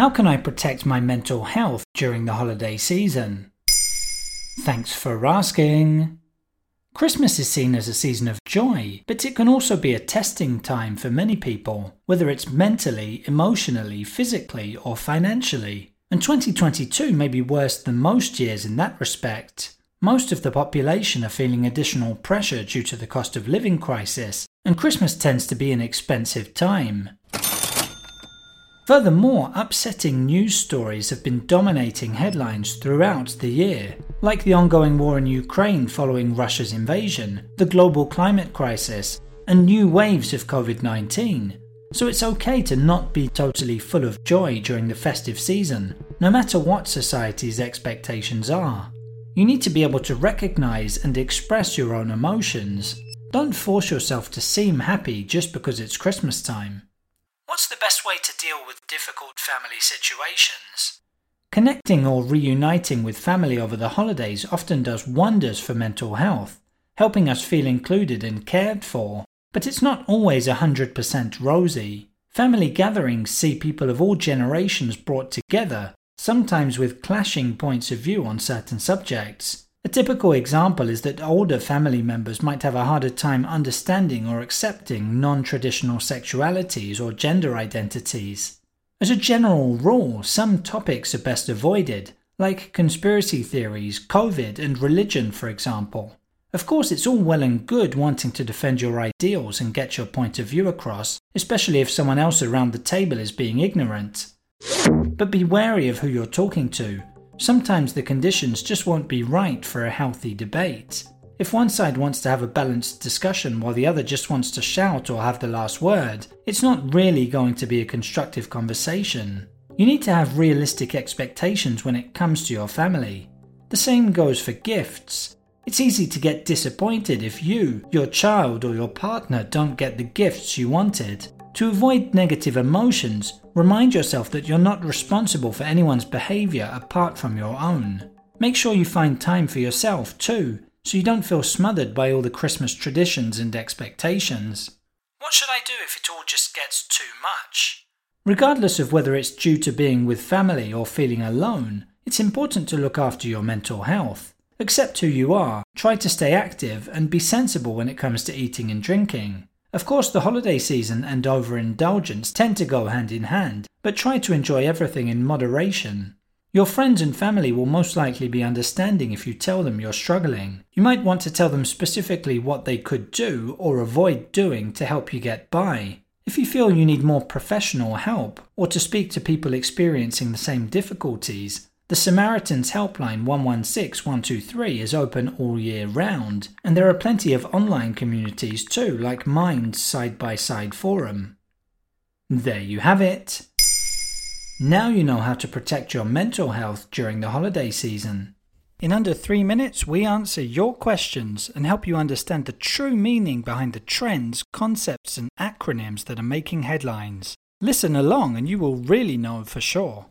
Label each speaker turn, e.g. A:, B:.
A: How can I protect my mental health during the holiday season? Thanks for asking. Christmas is seen as a season of joy, but it can also be a testing time for many people, whether it's mentally, emotionally, physically, or financially. And 2022 may be worse than most years in that respect. Most of the population are feeling additional pressure due to the cost of living crisis, and Christmas tends to be an expensive time. Furthermore, upsetting news stories have been dominating headlines throughout the year, like the ongoing war in Ukraine following Russia's invasion, the global climate crisis, and new waves of COVID 19. So it's okay to not be totally full of joy during the festive season, no matter what society's expectations are. You need to be able to recognize and express your own emotions. Don't force yourself to seem happy just because it's Christmas time. What's the best way to deal with difficult family situations? Connecting or reuniting with family over the holidays often does wonders for mental health, helping us feel included and cared for. But it's not always 100% rosy. Family gatherings see people of all generations brought together, sometimes with clashing points of view on certain subjects. A typical example is that older family members might have a harder time understanding or accepting non traditional sexualities or gender identities. As a general rule, some topics are best avoided, like conspiracy theories, COVID, and religion, for example. Of course, it's all well and good wanting to defend your ideals and get your point of view across, especially if someone else around the table is being ignorant. But be wary of who you're talking to Sometimes the conditions just won't be right for a healthy debate. If one side wants to have a balanced discussion while the other just wants to shout or have the last word, it's not really going to be a constructive conversation. You need to have realistic expectations when it comes to your family. The same goes for gifts. It's easy to get disappointed if you, your child, or your partner don't get the gifts you wanted. To avoid negative emotions, remind yourself that you're not responsible for anyone's behaviour apart from your own. Make sure you find time for yourself too, so you don't feel smothered by all the Christmas traditions and expectations. What should I do if it all just gets too much? Regardless of whether it's due to being with family or feeling alone, it's important to look after your mental health. Accept who you are, try to stay active, and be sensible when it comes to eating and drinking. Of course, the holiday season and overindulgence tend to go hand in hand, but try to enjoy everything in moderation. Your friends and family will most likely be understanding if you tell them you're struggling. You might want to tell them specifically what they could do or avoid doing to help you get by. If you feel you need more professional help or to speak to people experiencing the same difficulties, the Samaritans Helpline 116 123 is open all year round, and there are plenty of online communities too, like Mind's Side by Side Forum. There you have it. Now you know how to protect your mental health during the holiday season. In under three minutes, we answer your questions and help you understand the true meaning behind the trends, concepts, and acronyms that are making headlines. Listen along and you will really know for sure.